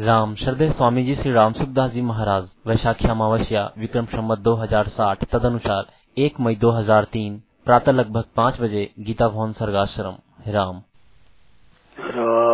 राम, श्रद्धे स्वामी जी श्री राम सुखदास जी महाराज, वैशाखी अमावस्या, विक्रम संवत 2060 तदनुसार 1 मई 2003 प्रातः लगभग पाँच बजे गीता भवन सर्गाश्रम, राम। राम।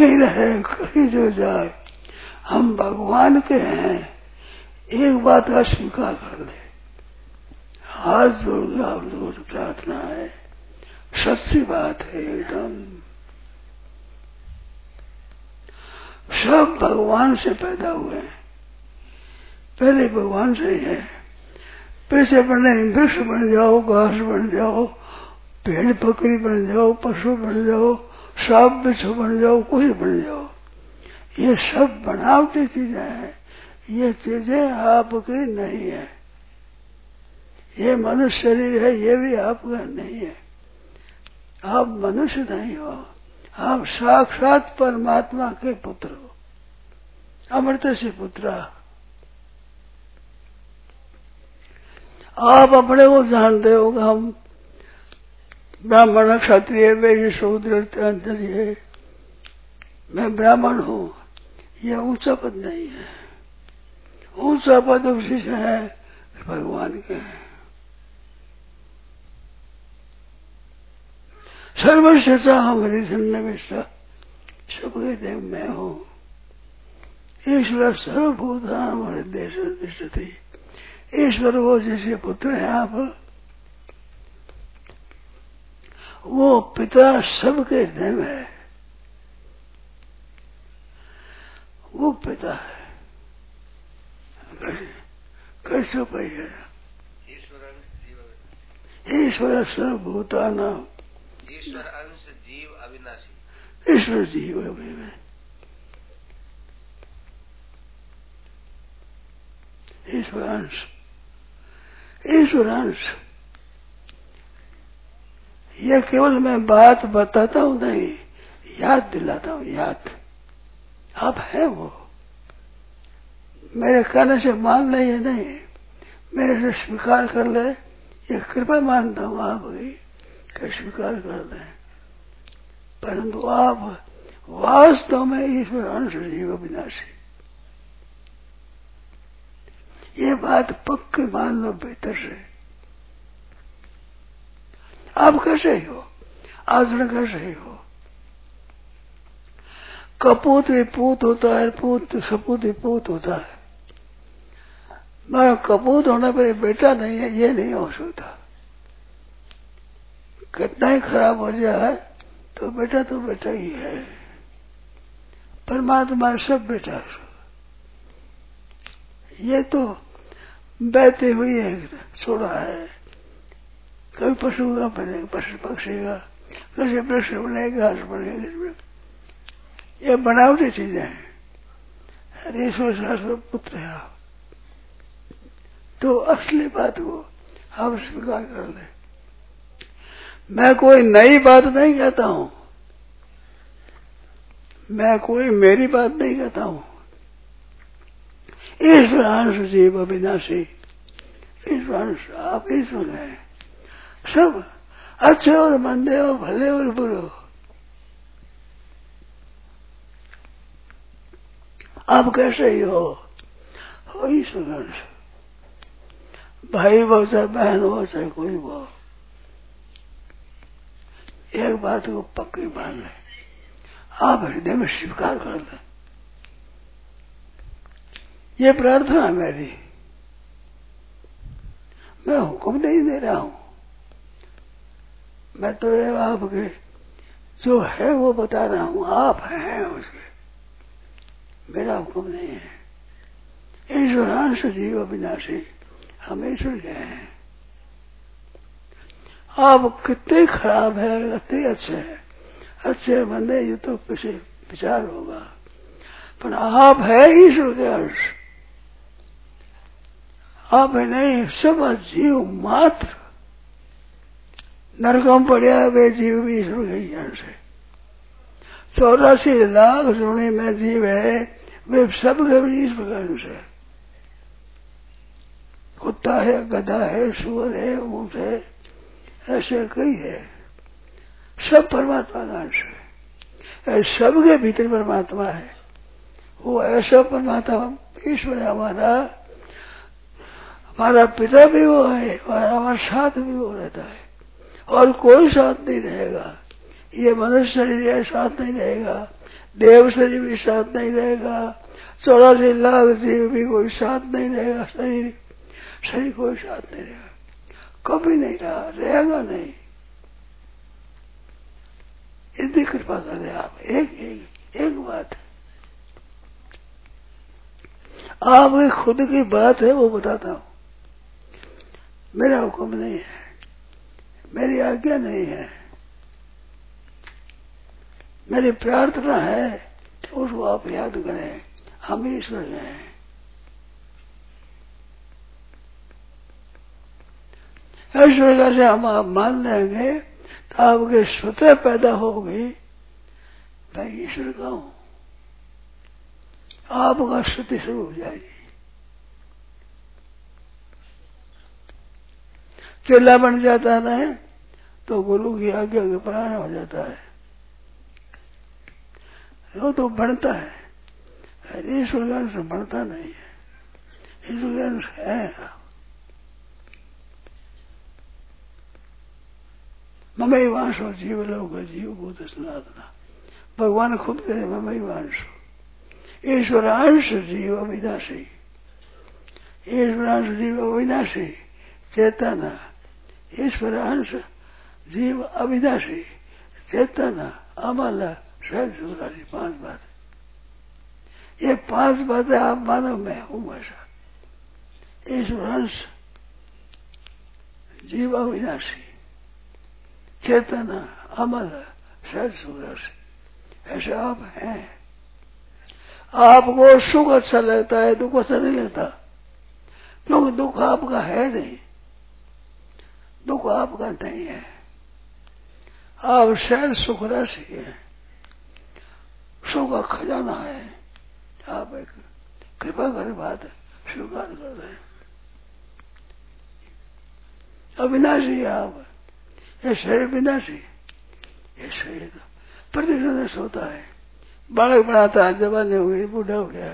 कहीं रहे कहीं जो जाए। हम भगवान के हैं। एक बात का स्वीकार कर ले। हाथ जोड़ लोगों से प्रार्थना है। सच्ची बात है एकदम। सब भगवान से पैदा हुए हैं। पहले भगवान से ही है। पैसे बनने वृक्ष बन जाओ, घास बन जाओ पेड़ बकरी बन जाओ, पशु बन जाओ। सांप बिच्छू बन जाओ, कोई बन जाओ। ये सब बनावटी चीज़ें हैं। ये चीज़ें आपकी नहीं है। ये मनुष्य शरीर है, ये भी आपका नहीं है। आप मनुष्य नहीं हो। आप साक्षात परमात्मा के पुत्र हो। अमृत से पुत्र। आप अपने को जानते हो हम ब्राह्मण क्षत्रिय वैश्य शूद्र है। मैं ब्राह्मण हूँ। यह ऊँचा पद नहीं है। ऊँचा पद उसी से है, भगवान के। है सर्वश्रेष्ठा हमारी सन्निविष्टा सबके देव मैं हूँ। ईश्वर सर्वभूत थी ईश्वर वो जिसके पुत्र है आप। वो पिता सबके देव है। वो पिता है। कैसे पाइए ईश्वर सर्वभूता नाम ईश्वर अंश जीव अविनाशी। ईश्वर जीव है ईश्वर अंश। ईश्वर अंश। यह केवल मैं बात बताता हूँ नहीं, याद दिलाता हूँ, याद। आप है वो। मेरे कहने से मान ले या नहीं, मेरे से स्वीकार कर ले, ये कृपा मानता हूँ आप भी स्वीकार कर ले। परंतु आप वास्तव में ईश्वर अंश जीव विनाशी। ये बात पक्की मान लो, बेहतर से आप कैसे ही? आचरण कैसे ही? कपूत भी पूत होता है, पूत, सपूत भी पूत होता है। मगर कपूत होने पर बेटा नहीं है, ये नहीं हो सकता। कितना ही खराब हो जाए तो बेटा तो बेटा ही है। परमात्मा सब बेटा ये तो बहती हुई है छोड़ा है। कभी पशु का बनेगा पशु पक्षी का कैसे वृक्ष बनेगा घास बनेगा ये बनावटी चीज़ें हैं ईश्वर शास्त्र पुत्र है आप तो असली बात को आप स्वीकार कर ले मैं कोई नई बात नहीं कहता हूँ मैं कोई मेरी बात नहीं कहता हूँ ईश्वरांश जीव अविनाशी ईश्वरांश आप ईश्वर हैं सब अच्छे और मंदे और भले और बुरे आप कैसे ही हो? हो ईश्वरांश भाई हो चाहे बहन हो चाहे कोई हो। एक बात को पक्की मान ले। आप हृदय में स्वीकार कर दें ये प्रार्थना मेरी। मैं हुक्म नहीं दे रहा हूँ। मैं तो ये आपके जो है वो बता रहा हूँ, आप हैं उसके। मेरा हुक्म नहीं है। ईश्वरांश जीव अविनाशी, हम ईश्वर के हैं। आप कितने खराब है, कितने अच्छे हैं। अच्छे बंदे, ये तो पीछे विचार होगा। पर आप है ईश्वर के अंश। आप है नहीं, सब जीव मात्र। नरकम पड़िया वे जीव भी ईश्वर के अंश है चौरासी लाख जुड़े में जीव है, वे सब ईश्वर का अंश है कुत्ता है, गधा है, सुअर है, ऊँट है, ऐसे कई है। सब परमात्मा का अंश है सबके भीतर परमात्मा है। वो ऐसा परमात्मा ईश्वर है, हमारा। हमारा पिता भी वो है और हमारे साथ भी वो रहता है। और कोई साथ नहीं रहेगा। ये मनुष्य शरीर साथ नहीं रहेगा। देव शरीर भी साथ नहीं रहेगा। चौरासी लाख जीव भी कोई साथ नहीं रहेगा। शरीर शरीर कोई साथ नहीं रहेगा। कभी नहीं रहा, रहेगा नहीं। इतनी कृपा करें आप। एक एक एक बात। आपकी खुद की बात है, वो बताता हूँ। मेरा हुक्म नहीं है। मेरी आज्ञा नहीं है। मेरी प्रार्थना है उसको आप याद करें। हम ईश्वर हैं। ईश्वर से हम आप मान लेंगे तो आपके स्वतः पैदा होगी। मैं ईश्वर का हूँ। आपका श्रुति शुरू हो जाएगी। चेला बन जाता है तो गुरु की आज्ञा के प्राण हो जाता है। वो तो बढ़ता है। ईश्वर ज्ञान से बढ़ता नहीं है। ईश्वर ज्ञान है। ममई वांशो, जीव लोग जीव भूत सनातना। भगवान खुद कहे ममई वांशो। ईश्वरांश जीव अविनाशी। ईश्वरांश जीव अविनाशी, चेतना। ईश्वरांश जीव अविनाशी चेतना, अमल सहज सुराशी पाँच बात। ये पाँच बातें आप मानो मैं हूँ ऐसा ईश्वरांश जीव अविनाशी चेतना, अमल सहज सुराशी ऐसे आप हैं। आपको सुख अच्छा लगता है, दुख अच्छा नहीं लगता। क्योंकि दुख आपका है नहीं। दुख आपका नहीं है। आप शायद सुख राशि है। सुख का खजाना है। आप एक कृपा कर बात स्वीकार कर रहे हैं। अविनाशी है आप। ये शरीर विनाशी ये शरीर प्रतिशत होता है। बालक बनाता है जवानी हो गई बूढ़ा हो गया।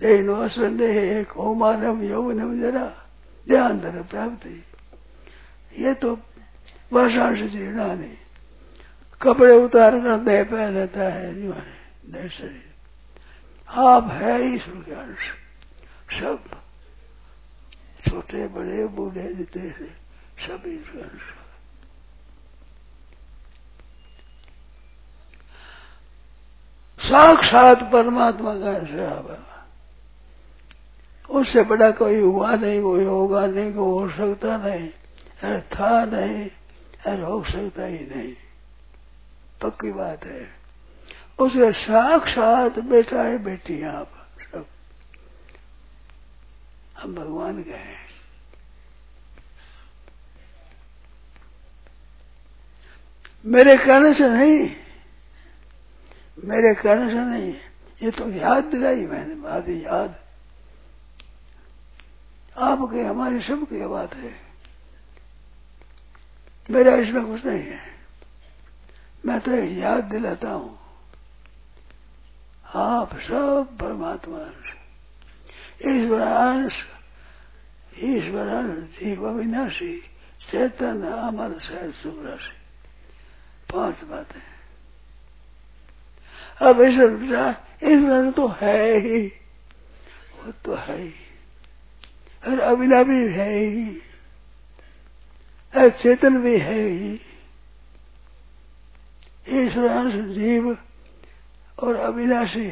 लेकिन असंदेह कौमानम यौवनम जरा। ध्यान धर, प्राप्ति। ये तो वर्षा से जीना नहीं कपड़े उतार कर दे पहन लेता है दे शरीर। आप है के अंश सब छोटे, बड़े, बूढ़े, जितने से सब ईश्वर साक्षात परमात्मा का अंश है। उससे बड़ा कोई हुआ नहीं, कोई होगा नहीं, कोई हो सकता नहीं। था नहीं, है हो सकता ही नहीं। पक्की बात है। उसके साक्षात बेटा है, बेटी आप सब। हम भगवान के हैं। मेरे कहने से नहीं, मेरे कहने से नहीं, ये तो याद दिलाई मैंने, बात याद। आपके, हमारी सबकी बात है। मेरा इसमें कुछ नहीं है। मैं तो याद दिलाता हूँ। आप सब परमात्मा ईश्वरांश ईश्वरांश जीव अविनाशी, चेतन, अमर सहज सुराशि पाँच बातें अब ईश्वर ईश्वर तो है ही। वो तो है ही। अविना भी है ही। और चेतन भी है ही। ईश्वरांश जीव और अविनाशी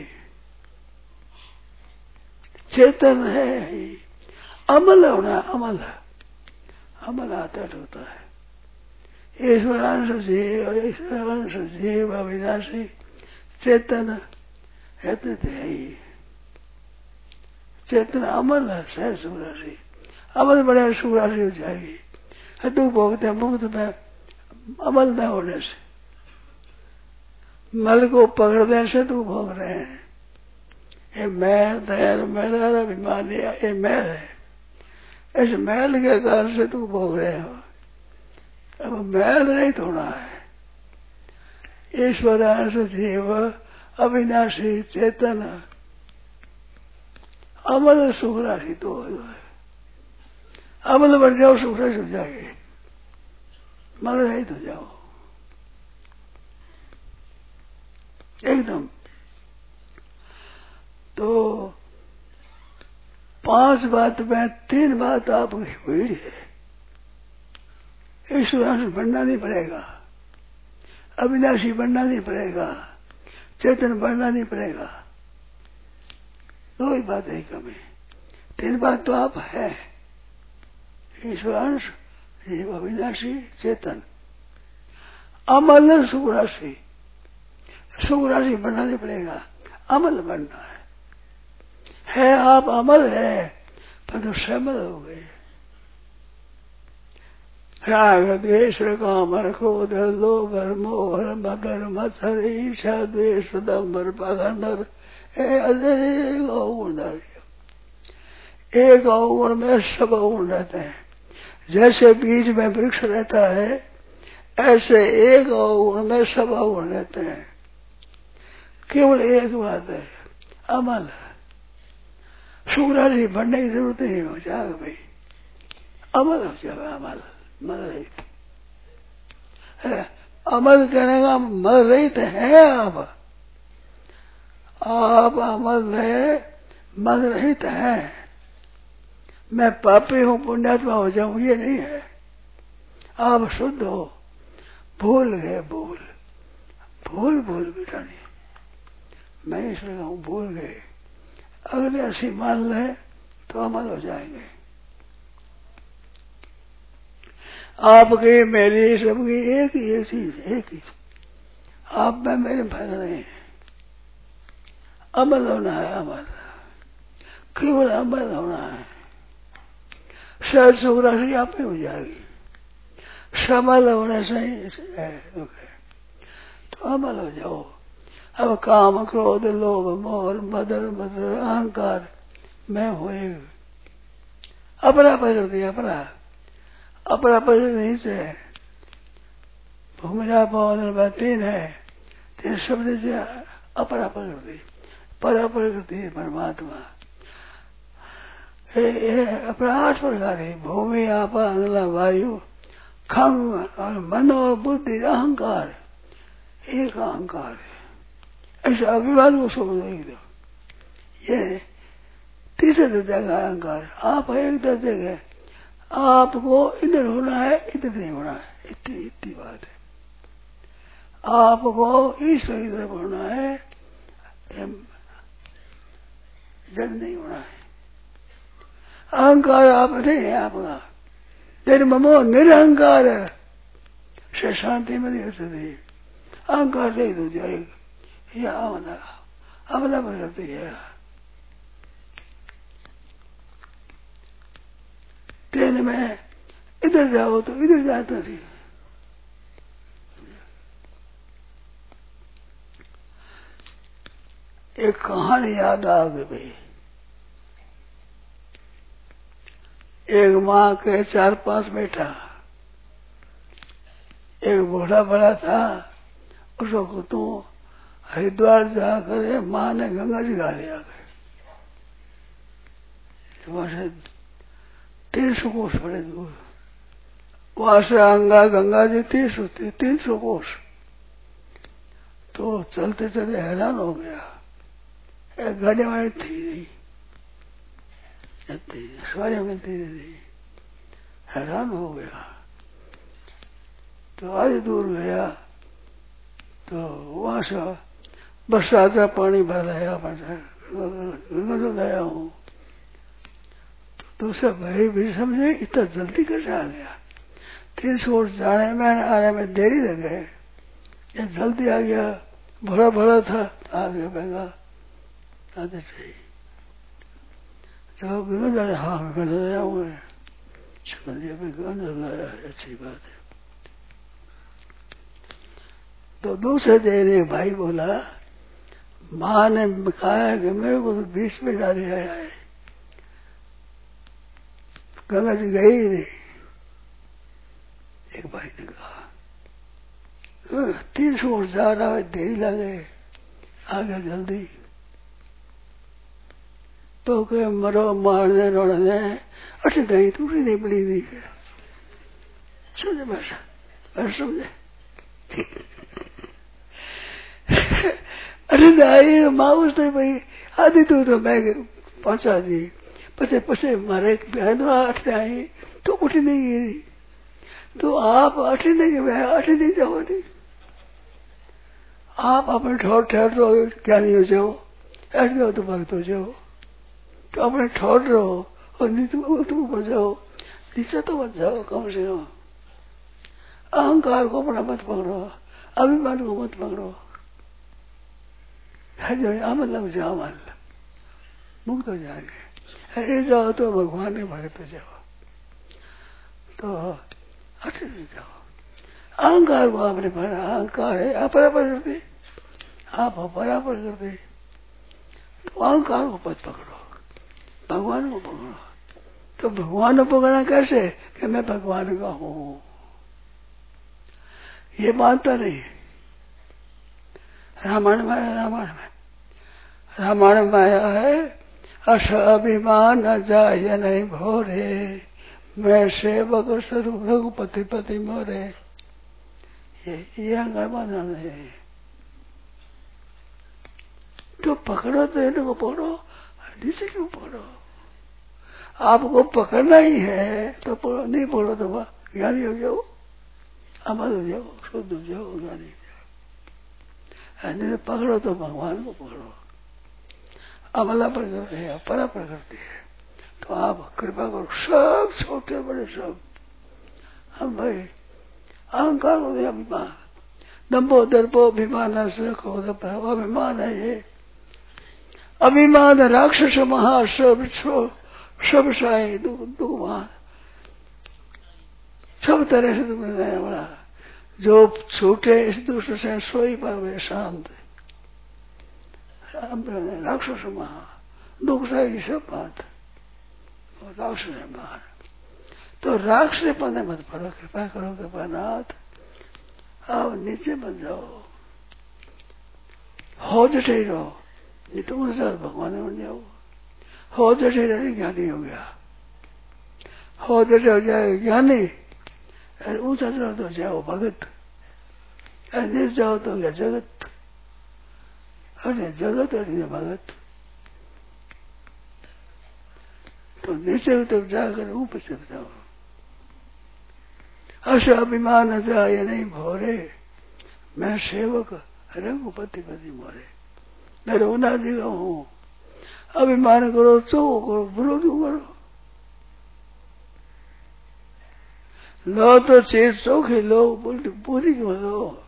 चेतन है ही। अमल होना अमल अमल आता होता है। ईश्वरांश जीव ईश्वरांश जीव अविनाशी चेतन है तो ही। चेतन अमल है, सह सुराशि अमल बड़े सुराशि हो जाएगी। दुख भोगते मुक्त में अमल न होने से। मल को पकड़ने से दुख भोग रहे हैं। ये मैल दयाल मेरा अभिमान, ये मैल है। इस मैल के कारण से तू भोग रहे हो। अब मैल नहीं होना है। ईश्वरांश जीव, अविनाशी, चेतन, अमल सुख राशि तो है अमल बन जाओ, सुख हो जाएगी मल रहित हो जाओ। एकदम। तो पाँच बात में तीन बात आप हुई है। ईश्वरांश बनना नहीं पड़ेगा। अविनाशी बनना नहीं पड़ेगा। चेतन बनना नहीं पड़ेगा। दो ही बात है कमी। तीन बात तो आप है। ईश्वरांश जीव अविनाशी, चेतन। अमल सुख राशि सुख राशि बनना नहीं पड़ेगा, अमल बनना है। है, आप अमल है, पर तो समल हो गए। राग, द्वेष, काम, क्रोध, लोभ, मोह, मगर, मत्सर ईशा द्वेष दम्बर पगंडर एक अवगुण एक अवगुण में सब अवगुण रहते हैं। जैसे बीज में वृक्ष रहता है, ऐसे एक अवगुण में सब अवगुण रहते हैं। केवल एक बात है, अमल सुरारी बढ़ने की ज़रूरत नहीं हो जाएगा भाई अमल हो जाएगा अमल, मल रहित। अमल कहने का मल रहित है आप। आप अमल में मल रहित है। मैं पापी हूँ, पुण्यात्मा हो जाऊँ, ये नहीं है। आप शुद्ध हो। भूल गए भूल। भूल भूल बिठानी मैं इसलिए कहूँ, भूल गए। अगले ऐसी मान ले तो अमल हो जाएँगे। आपकी, मेरी, सबकी, एक ही, एक चीज़ एक ही। आप में मेरे फल नहीं है। अमल होना है, अमल। केवल अमल होना है। शायद सुख राशि आप ही हो जाएगी समल होने है तो अमल हो जाओ। अब काम, क्रोध, लोभ मोर मदर मदर अहंकार, मैं हुए अपना प्रकृति अपना। अपना प्रकृति से भूमिरा पवन तीन है। तीन शब्द से अपरा प्रकृति पर प्रकृति परमात्मा। अपना आठ प्रकार है भूमि आपा अनला वायु खंग और मनो बुद्धि अहंकार एक अहंकार है ऐसा अभिवाद को समझ ये तीसरे दर्जा का अहंकार आप एक दर्जे के आपको इधर होना है इधर नहीं होना है इतनी इतनी बात है आपको ईश्वर इधर होना है जड़ नहीं होना है अहंकार आप नहीं है आपका। निर्ममो निरहंकार से शांति में नहीं सकती अहंकार नहीं हो जाएगा। यह अमला अमला प्रकृति है। ट्रेन में इधर जाओ तो इधर जाता नहीं एक कहानी याद आ गई। भाई एक माँ के चार पाँच बेटा एक बूढ़ा बड़ा था। उसको तू हरिद्वार जाकर माँ ने गंगा जी गा लिया गए तो तीन सौ कोष बड़े दूर। वहाँ से अंगा, गंगा जी तीन सौ तीन सौ कोष तो चलते चलते हैरान हो गया। एक गाड़ी वाली थी। नहीं सवारी मिलती नहीं हैरान हो गया। तो आज दूर गया तो वहाँ से बरसात का पानी भर लाया गंगा लाया हूँ। दूसरा भाई भी समझे, इतना जल्दी कैसे आ गया? तीन सौ जाने में, आने में देरी लग। गए ये जल्दी आ गया भरा भरा था आ गया बेगा लाया अच्छी बात है तो दूसरे दिन एक भाई बोला, माँ ने कहा कि मेरे को तो बीच में डाले आया है। गंगा जी गई नहीं एक भाई ने कहा तीन सौ जा रहा है, देरी लगे आ गया जल्दी। तो के मरो मारने रोड़ने अठ नहीं टूटी नहीं बड़ी नहीं समझे भाषा मैं समझे। अरे नहीं माउस तो भाई, आधी तो तो मैं पहुँचा दी पचे पचे मारे बहन आठ आई तो उठी नहीं गिरी। तो आप अठी नहीं मैं अठी नहीं जाओ नहीं आप अपने ठोर ठहर दो, क्या नहीं हो जाओ ऐठ जाओ तो भक्त हो जाओ तो अपने ठोर रहो और तुम तुम जाओ नीचे तो मत जाओ कम से कम अहंकार को अपना मत पकड़ो अभिमान को मत पकड़ो जो अमल लग जाओ अमल मुक्त हो जाएँगे। अरे जाओ तो भगवान ने भगत जाओ। तो हट जाओ। अहंकार को आपने भरा अहंकार है आप बराबर करते। आप बराबर करते। तो अहंकार को पद पकड़ो। भगवान को पकड़ो। तो भगवान को पकड़ना कैसे? कि मैं भगवान का हूँ। ये मानता नहीं रामायण में रामायण में। रामायण माया है, अस अभिमान जाय नहीं भोरे, मैं सेवक स्वरूप रघुपति पति मोरे। ये ये है। तो पकड़ो तो इनको पकड़ो। नीचे क्यों पकड़ो आपको पकड़ना ही है तो पकड़ो नहीं पकड़ो तो वह ज्ञानी हो जाओ। अमल हो जाओ, शुद्ध हो जाओ, ज्ञानी हो जाओ। पकड़ो तो भगवान को पकड़ो। अमला पर है, अपरा प्रकृति है। तो आप कृपा करो, सब छोटे बड़े सब। हम भाई, अहंकार हो गया अभिमान दम्बो दर्पो अभिमान से अभिमान है ये। अभिमान राक्षस महा सब छो सब महान सब तरह से दुख बड़ा जो छूटे इस दूसरे से सोई पावे शांत राक्षस महा, दुख साई सब बात राक्षस बाहर तो राक्षस पने मत पड़ो, कृपा करो कृपा नाथ आओ, नीचे मत जाओ। हो जटे रहो। नहीं तो उनसे भगवान बन जाओ। हो रहे ज्ञानी हो गया। हो जटे हो जाए ज्ञानी ऊँचा चढ़ो तो जाओ, भगत। नीचे जाओ तो गया जगत। अरे जगत अरे भगत। तो नीचे उतर जाकर ऊपर चल जाओ अश अभिमान जाए नहीं भोरे। मैं सेवक, रघुपति पति मोरे। मैं रोना का हूँ। अभिमान करो चो करो क्यों करो। लो तो चीज़ चौखी लो पूरी क्यों लो।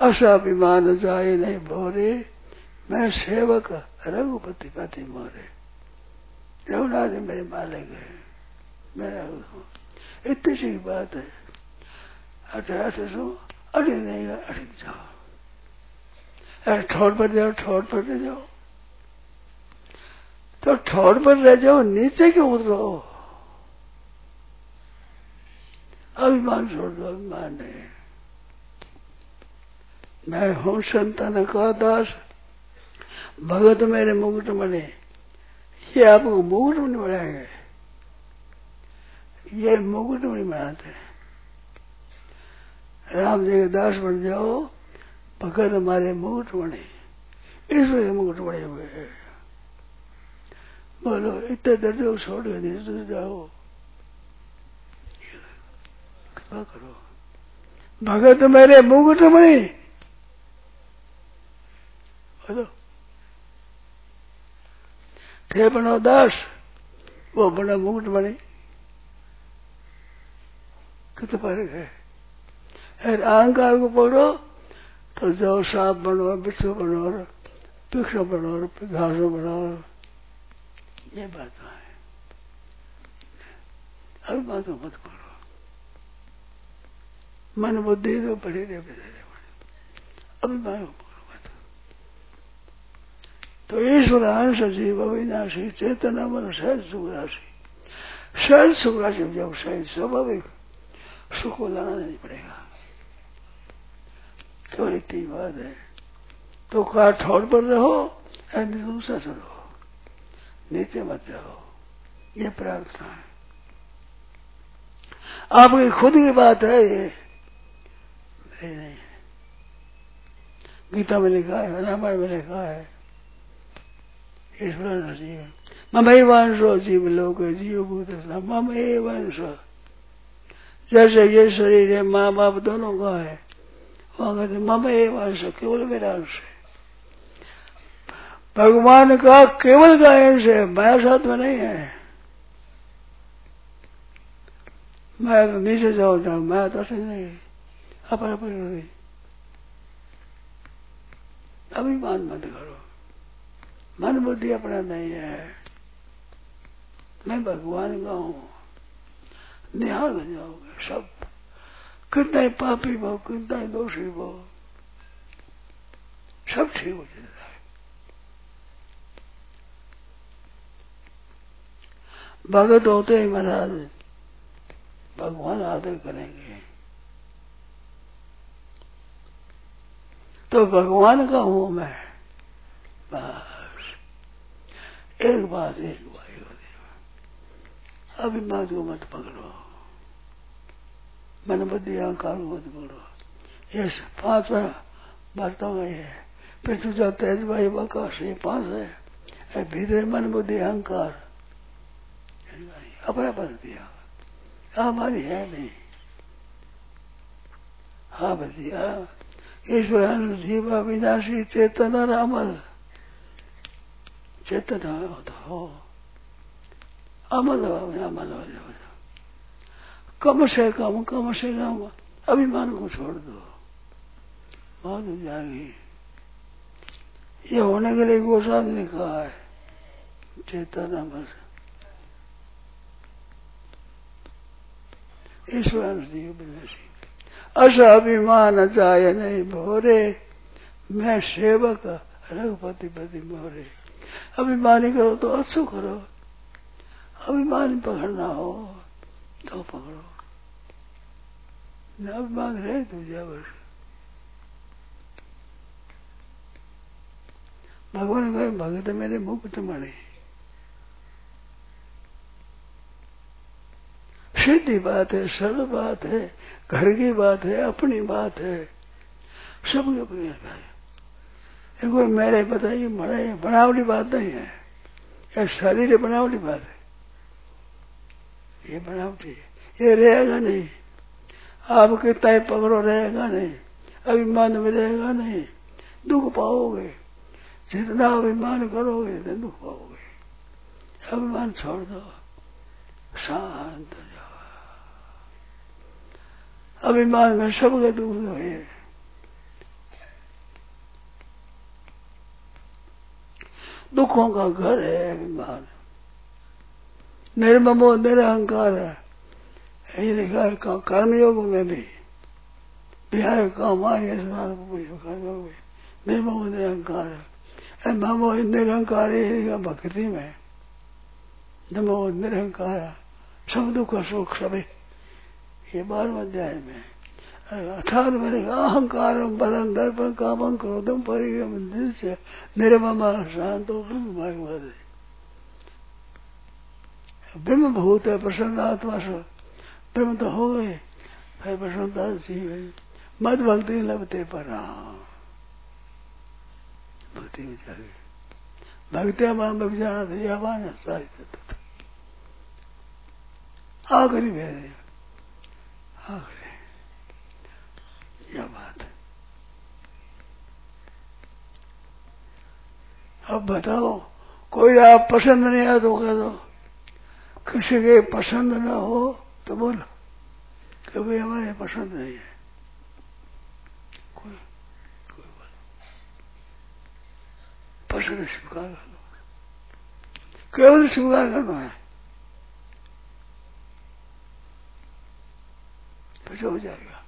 असाभिमान जाए नहीं भोरे, मैं सेवक रघुपति पति मोरे। रघुनाथ मेरे मालिक है। मैं इतनी सी बात है। अठारह सौ अरे नहीं अरे जाओ। अरे ठोर पर जाओ, ठोर पर रह जाओ। तो ठोर पर रह जाओ, नीचे क्यों उतरो? अभिमान छोड़ दो अभिमान नहीं। मैं हूँ संतान का दास भगत मेरे मुकुट बने ये आपको मुकुट नहीं बनाएँगे। ये मुकुट नहीं बनाते। राम जी के दास बन जाओ। भगत हमारे मुकुट बने। इस वजह मुकुट बने हुए हैं। बोलो, इतने दर्द को छोड़ नीचे जाओ। कृपा करो। भगत मेरे मुकुट बने। बोलो। थे बनो दास वो बड़ा मुकुट बने। कितने फ़र्क है। अहंकार को पकड़ो तो जाओ सांप बनो बिच्छू बनो वृक्ष बनो घासो बनो ये बात है। अभिमान को मत करो। मन बुद्धि तो पड़े रहे को पकड़ो मत। तो ईश्वर अंश जीव अविनाशी, चेतना मन सहज सुख राशि सहज सुख राशि जब सहज स्वाभाविक, सुख को लाना नहीं पड़ेगा। केवल इतनी बात है। तो कहा, ठोर पर रहो या दूसरा चलो नीचे मत जाओ। ये प्रार्थना है। आपकी खुद की बात है ये। नहीं नहीं। गीता में लिखा है, रामायण में लिखा है। ईश्वर जीव मम वंशो जीव लोग जीव भूत मम वंश। जैसे ये शरीर है, माँ बाप दोनों का है। वहाँ कहते मम वंश केवल मेरा अंश है। भगवान का केवल का अंश है, माया साथ में नहीं है। मैं तो नीचे जाओ मैं तो नहीं अपन अपन अभिमान मत करो। मन बुद्धि अपना नहीं है। मैं भगवान का हूँ। निहाल जाओगे, सब कितना पापी भो कितना दोषी भो सब ठीक हो जाता है भगत होते ही महाराज भगवान आदर करेंगे तो भगवान का हूँ मैं बस एक बात एक वायु अभिमान को मत पकड़ो मन बुद्धि अहंकार मत ये पाँच वास्तव में है पृथ्वी तेज वायु आकाश ये पाँच है। भीतर मन बुद्धि अहंकार। अपना बन दिया। हमारी है नहीं। हाँ भैया। ईश्वर जीव अविनाशी चेतन और अमल चेतन हो अमल हो अमल हो जाओ कम से कम। कम से कम अभिमान को छोड़ दो। बहुत जाएगी। ये होने के लिए गोसाद ने कहा है। चेतन अमल से ईश्वर अस अभिमान जाय नहीं भोरे। मैं सेवक रघुपति पति मोरे अभिमानी करो तो अच्छो करो। अभिमान पकड़ना हो। तो पकड़ो अभिमान रहे तो जा बस भगवान कहे भगत मेरे मुक्त मणे सीधी बात है सरल बात है घर की बात है अपनी बात है सबकी अपनी है कोई मेरे बताइए बड़े बनावटी बात नहीं है यह शरीर बनावटी बात है ये बनावटी है। ये रहेगा नहीं। आपके ही पकड़ो रहेगा नहीं। अभिमान में रहेगा नहीं। दुख पाओगे। जितना अभिमान करोगे इतना दुख पाओगे। अभिमान छोड़ दो। शांत हो जाओ। अभिमान में सबके दुख हुए। दुखों का घर है अभिमान। निर्ममो निरहंकार है। ये लिखा है कर्मयोग में भी। बिहार कामार्य कर्मयोग में निर्ममो निरहंकार है। ममो निरहंकार भक्ति में नमो निरहंकार सब दुख सुख सभी ये बारह अध्याय में। अठारह में अहंकार बलम दर्पण, कामं क्रोधम परिगम निर्ममा शांत ब्रह्म ब्रह्म भूत है प्रसन्न आत्मा से ब्रह्म तो हो गए, फिर प्रसन्नता जीव है मत भक्ति लभते पर भक्ति विचार भक्तिया माम विचार यावान सारी आखिरी भेद आखिरी। यह बात है? अब बताओ, कोई आप पसंद नहीं आया तो कह दो। किसी के पसंद ना हो तो बोलो। कभी हमारे पसंद नहीं है। कोई कोई बात पसंद स्वीकार कर केवल स्वीकार करना है। हो जाएगा।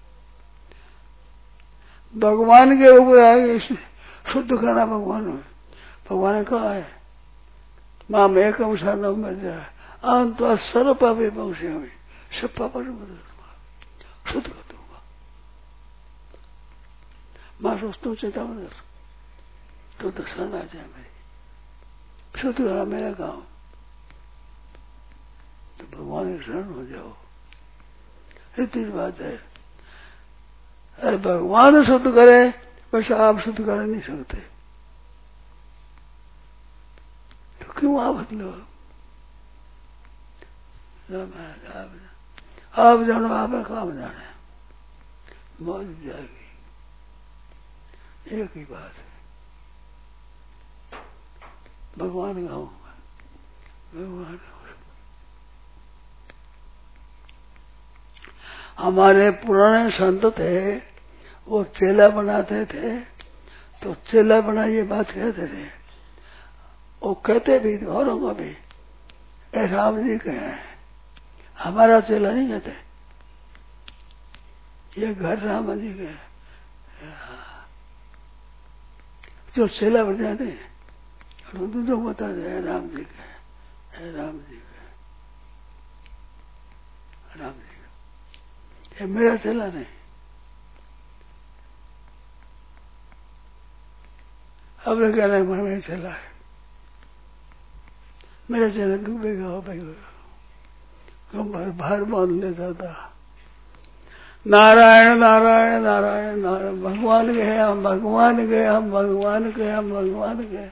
भगवान के ऊपर आगे शुद्ध करना भगवान में। भगवान ने कहा है? माँ में एकम साधन मर जाए। अंत सर्व पापे पहुँचे हमें सब पापा से मदद करूँगा शुद्ध कर दूँगा माँ सोचता हूँ चिंता मत तो दर्शन आ जाए मेरी शुद्ध करा मेरा काम तो भगवान के शरण हो जाओ इतनी बात है अरे भगवान शुद्ध करे, वैसे आप शुद्ध कर नहीं सकते। तो क्यों आप बदलो? आप जानो आप काम जाने मौज जाएगी एक ही बात है भगवान का भगवान हमारे पुराने संत थे, वो चेला बनाते थे तो चेला बना ये बात कहते थे। वो कहते भी औरों भी राम जी कहे हमारा चेला नहीं कहते ये घर राम जी के जो चेला बन जाते हैं तो बताते राम जी के राम जी के राम जी ये मेरा चला नहीं। अब कह रहे मन में चला है। मेरा चला डूबेगा, हो कम भर भार बाँध लेता था नारायण नारायण नारायण नारायण, भगवान गए हम, भगवान गए हम, भगवान गए हम, भगवान गए